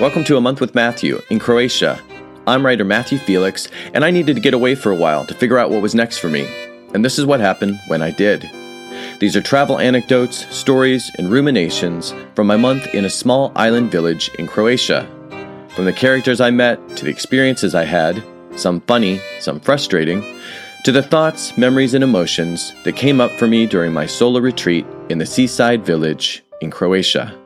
Welcome to A Month with Matthew in Croatia. I'm writer Matthew Felix, and I needed to get away for a while to figure out what was next for me. And this is what happened when I did. These are travel anecdotes, stories, and ruminations from my month in a small island village in Croatia. From the characters I met to the experiences I had, some funny, some frustrating, to the thoughts, memories, and emotions that came up for me during my solo retreat in the seaside village in Croatia.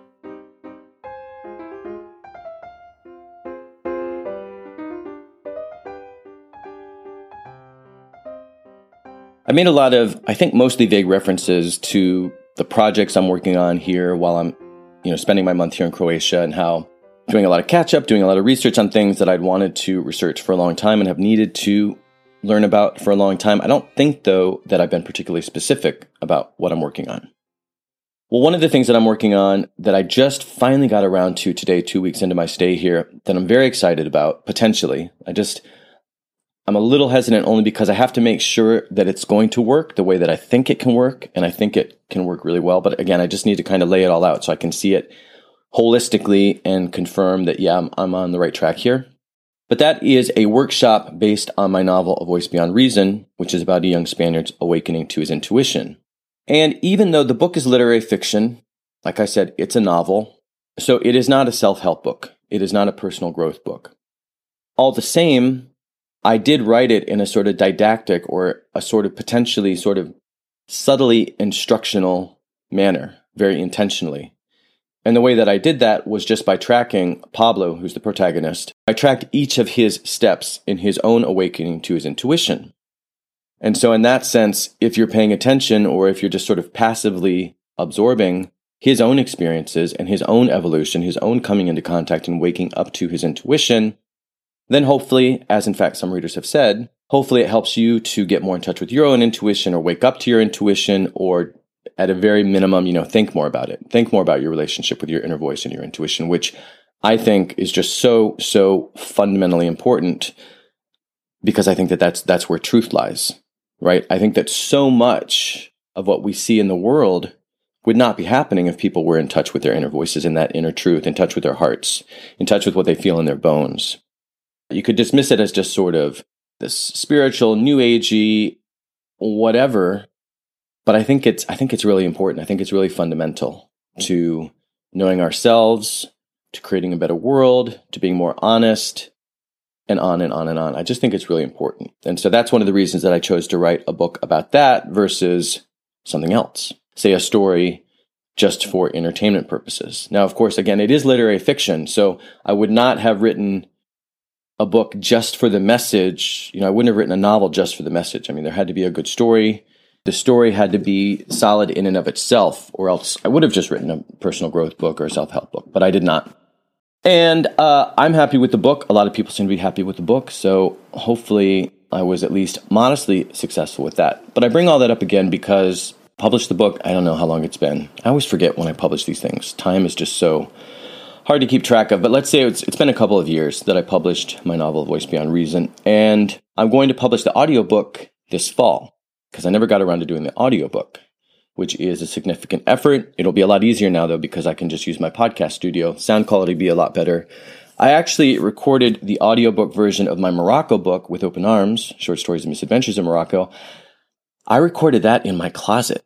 I made a lot of, I think, mostly vague references to the projects I'm working on here while I'm, you know, spending my month here in Croatia and how doing a lot of catch up, doing a lot of research on things that I'd wanted to research for a long time and have needed to learn about for a long time. I don't think, though, that I've been particularly specific about what I'm working on. Well, one of the things that I'm working on that I just finally got around to today, two weeks into my stay here, that I'm very excited about, potentially. I just, I'm a little hesitant only because I have to make sure that it's going to work the way that I think it can work. And I think it can work really well. But again, I just need to kind of lay it all out so I can see it holistically and confirm that, yeah, I'm, I'm on the right track here. But that is a workshop based on my novel, A Voice Beyond Reason, which is about a young Spaniard's awakening to his intuition. And even though the book is literary fiction, like I said, it's a novel. So it is not a self help book. It is not a personal growth book. All the same, I did write it in a sort of didactic or a sort of potentially sort of subtly instructional manner, very intentionally. And the way that I did that was just by tracking Pablo, who's the protagonist. I tracked each of his steps in his own awakening to his intuition. And so, in that sense, if you're paying attention or if you're just sort of passively absorbing his own experiences and his own evolution, his own coming into contact and waking up to his intuition, then hopefully, as in fact some readers have said, hopefully it helps you to get more in touch with your own intuition or wake up to your intuition or at a very minimum, you know, think more about it. Think more about your relationship with your inner voice and your intuition, which I think is just so, so fundamentally important because I think that that's, that's where truth lies, right? I think that so much of what we see in the world would not be happening if people were in touch with their inner voices and that inner truth, in touch with their hearts, in touch with what they feel in their bones. You could dismiss it as just sort of this spiritual, new agey, whatever, but I think it's I think it's really important. I think it's really fundamental to knowing ourselves, to creating a better world, to being more honest, and on and on and on. I just think it's really important. And so that's one of the reasons that I chose to write a book about that versus something else. Say a story just for entertainment purposes. Now, of course, again, it is literary fiction, so I would not have written a book just for the message. You know, I wouldn't have written a novel just for the message. I mean, there had to be a good story the story had to be solid in and of itself, or else I would have just written a personal growth book or a self help book, but I did not. And uh, I'm happy with the book. A lot of people seem to be happy with the book. So hopefully I was at least modestly successful with that. But I bring all that up again because published the book, I don't know how long it's been. I always forget when I publish these things. Time is just so hard to keep track of. But let's say it's, it's been a couple of years that I published my novel, Voice Beyond Reason. And I'm going to publish the audiobook this fall because I never got around to doing the audiobook, which is a significant effort. It'll be a lot easier now though because I can just use my podcast studio. Sound quality be a lot better. I actually recorded the audiobook version of my Morocco book with Open Arms, Short Stories and Misadventures in Morocco. I recorded that in my closet,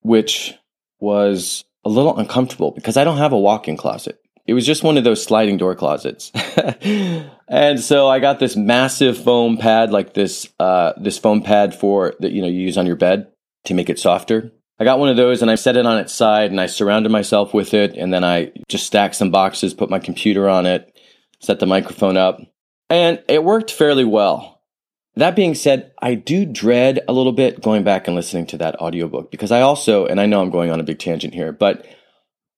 which was a little uncomfortable because I don't have a walk-in closet. It was just one of those sliding door closets. and so I got this massive foam pad, like this, uh, this foam pad for that, you know, you use on your bed to make it softer. I got one of those and I set it on its side and I surrounded myself with it. And then I just stacked some boxes, put my computer on it, set the microphone up, and it worked fairly well. That being said, I do dread a little bit going back and listening to that audiobook because I also, and I know I'm going on a big tangent here, but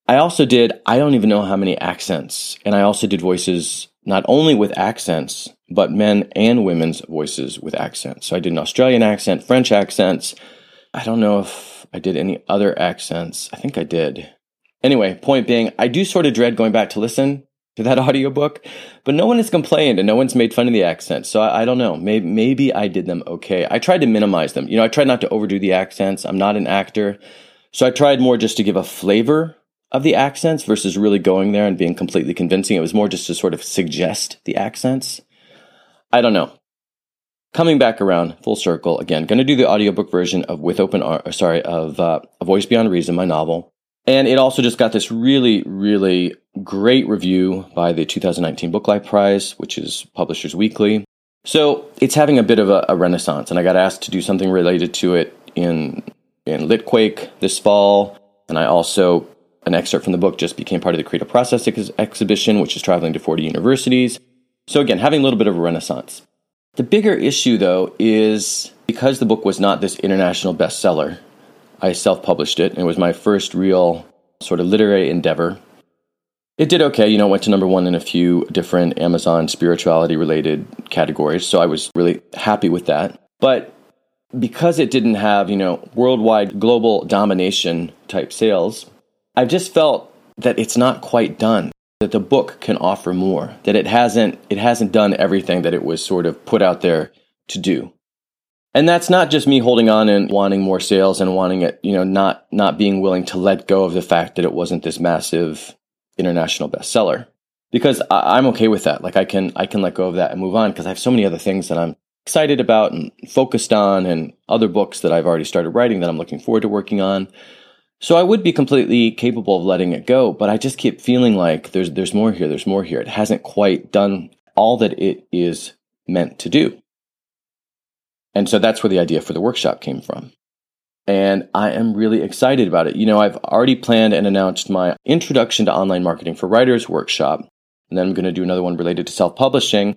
I also did, I don't even know how many accents. And I also did voices not only with accents, but men and women's voices with accents. So I did an Australian accent, French accents. I don't know if I did any other accents. I think I did. Anyway, point being, I do sort of dread going back to listen to that audiobook, but no one has complained and no one's made fun of the accents. So I, I, don't know. Maybe, maybe I did them okay. I tried to minimize them. You know, I tried not to overdo the accents. I'm not an actor. So I tried more just to give a flavor of the accents versus really going there and being completely convincing. It was more just to sort of suggest the accents. I don't know. Coming back around full circle again, going to do the audiobook version of With Open Ar- sorry of uh, A Voice Beyond Reason, my novel. And it also just got this really, really great review by the 2019 BookLife Prize, which is Publishers Weekly. So it's having a bit of a, a renaissance, and I got asked to do something related to it in in Litquake this fall, and I also an excerpt from the book just became part of the Creative Process ex- exhibition, which is traveling to 40 universities. So again, having a little bit of a renaissance. The bigger issue, though, is because the book was not this international bestseller, I self published it, and it was my first real sort of literary endeavor. It did okay, you know, went to number one in a few different Amazon spirituality related categories, so I was really happy with that. But because it didn't have, you know, worldwide global domination type sales, I've just felt that it's not quite done. That the book can offer more. That it hasn't it hasn't done everything that it was sort of put out there to do. And that's not just me holding on and wanting more sales and wanting it, you know, not not being willing to let go of the fact that it wasn't this massive international bestseller. Because I, am okay with that. Like I can I can let go of that and move on because I have so many other things that I'm excited about and focused on and other books that I've already started writing that I'm looking forward to working on. So I would be completely capable of letting it go, but I just keep feeling like there's there's more here, there's more here. It hasn't quite done all that it is meant to do. And so that's where the idea for the workshop came from. And I am really excited about it. You know, I've already planned and announced my Introduction to Online Marketing for Writers workshop. And then I'm going to do another one related to self publishing.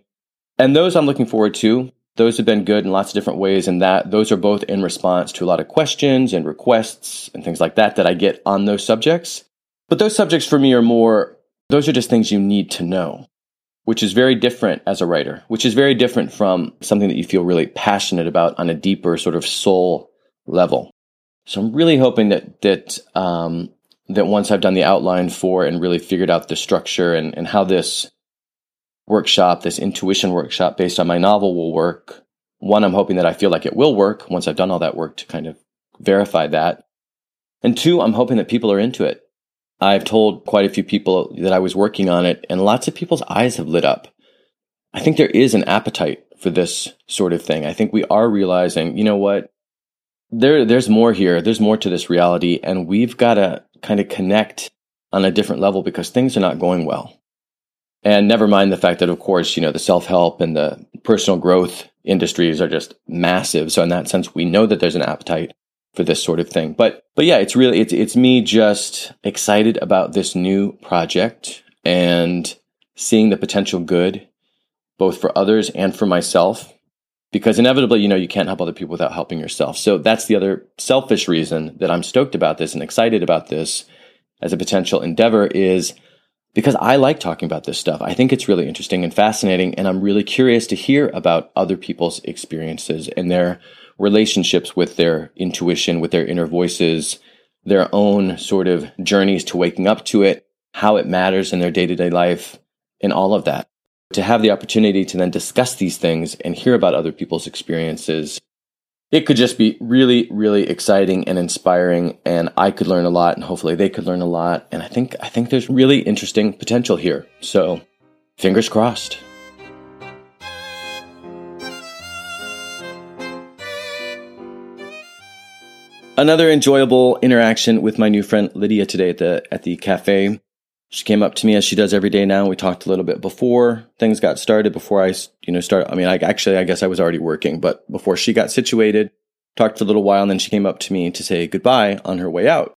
And those I'm looking forward to. Those have been good in lots of different ways. And that those are both in response to a lot of questions and requests and things like that that I get on those subjects. But those subjects for me are more, those are just things you need to know which is very different as a writer, which is very different from something that you feel really passionate about on a deeper sort of soul level. So I'm really hoping that that um, that once I've done the outline for and really figured out the structure and, and how this workshop, this intuition workshop based on my novel will work. One, I'm hoping that I feel like it will work once I've done all that work to kind of verify that. And two, I'm hoping that people are into it. I've told quite a few people that I was working on it, and lots of people's eyes have lit up. I think there is an appetite for this sort of thing. I think we are realizing, you know what? There, there's more here. There's more to this reality, and we've got to kind of connect on a different level because things are not going well. And never mind the fact that, of course, you know, the self help and the personal growth industries are just massive. So in that sense, we know that there's an appetite for this sort of thing. But but yeah, it's really it's it's me just excited about this new project and seeing the potential good both for others and for myself because inevitably you know you can't help other people without helping yourself. So that's the other selfish reason that I'm stoked about this and excited about this as a potential endeavor is because I like talking about this stuff. I think it's really interesting and fascinating and I'm really curious to hear about other people's experiences and their relationships with their intuition, with their inner voices, their own sort of journeys to waking up to it, how it matters in their day to day life, and all of that. To have the opportunity to then discuss these things and hear about other people's experiences, it could just be really, really exciting and inspiring. And I could learn a lot, and hopefully they could learn a lot. And I think I think there's really interesting potential here. So, fingers crossed. Another enjoyable interaction with my new friend Lidia today at the at the cafe. She came up to me as she does every day now. We talked a little bit before things got started, before I, you know, start. I mean, I actually, I guess I was already working, but before she got situated, talked for a little while, and then she came up to me to say goodbye on her way out.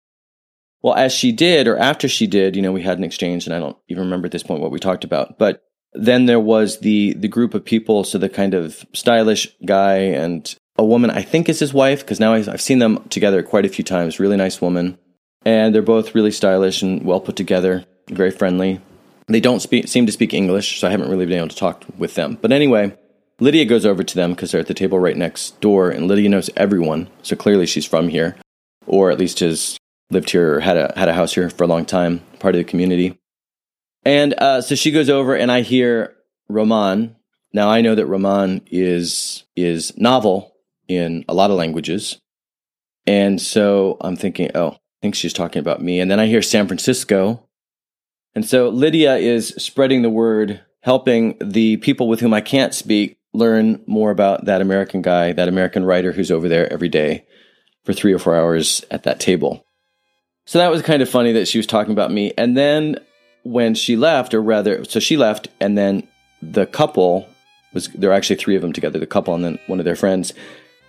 Well, as she did, or after she did, you know, we had an exchange, and I don't even remember at this point what we talked about. But then there was the the group of people, so the kind of stylish guy and a woman, I think is his wife, because now I've seen them together quite a few times. Really nice woman. And they're both really stylish and well put together, very friendly. They don't speak, seem to speak English, so I haven't really been able to talk with them. But anyway, Lidia goes over to them because they're at the table right next door, and Lidia knows everyone, so clearly she's from here, or at least has lived here or had a had a house here for a long time, part of the community. And uh, so she goes over, and I hear Roman. Now I know that Roman is is novel in a lot of languages. And so I'm thinking, oh, I think she's talking about me. And then I hear San Francisco. And so Lidia is spreading the word, helping the people with whom I can't speak learn more about that American guy, that American writer who's over there every day for three or four hours at that table. So that was kind of funny that she was talking about me. And then when she left, or rather, so she left, and then the couple was there were actually three of them together, the couple and then one of their friends.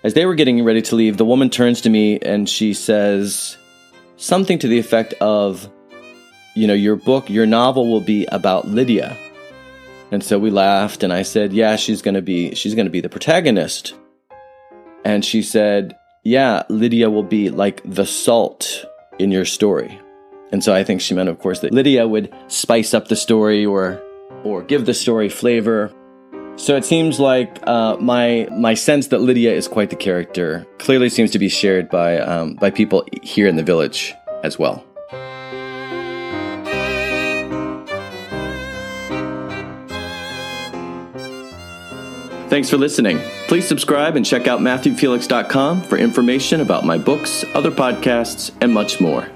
As they were getting ready to leave, the woman turns to me and she says something to the effect of, you know, your book, your novel will be about Lidia. And so we laughed and I said, "Yeah, she's going to be she's going to be the protagonist." And she said, "Yeah, Lidia will be like the salt in your story." And so I think she meant of course that Lidia would spice up the story or or give the story flavor. So it seems like uh, my my sense that Lidia is quite the character clearly seems to be shared by um, by people here in the village as well. Thanks for listening. Please subscribe and check out MatthewFelix.com for information about my books, other podcasts, and much more.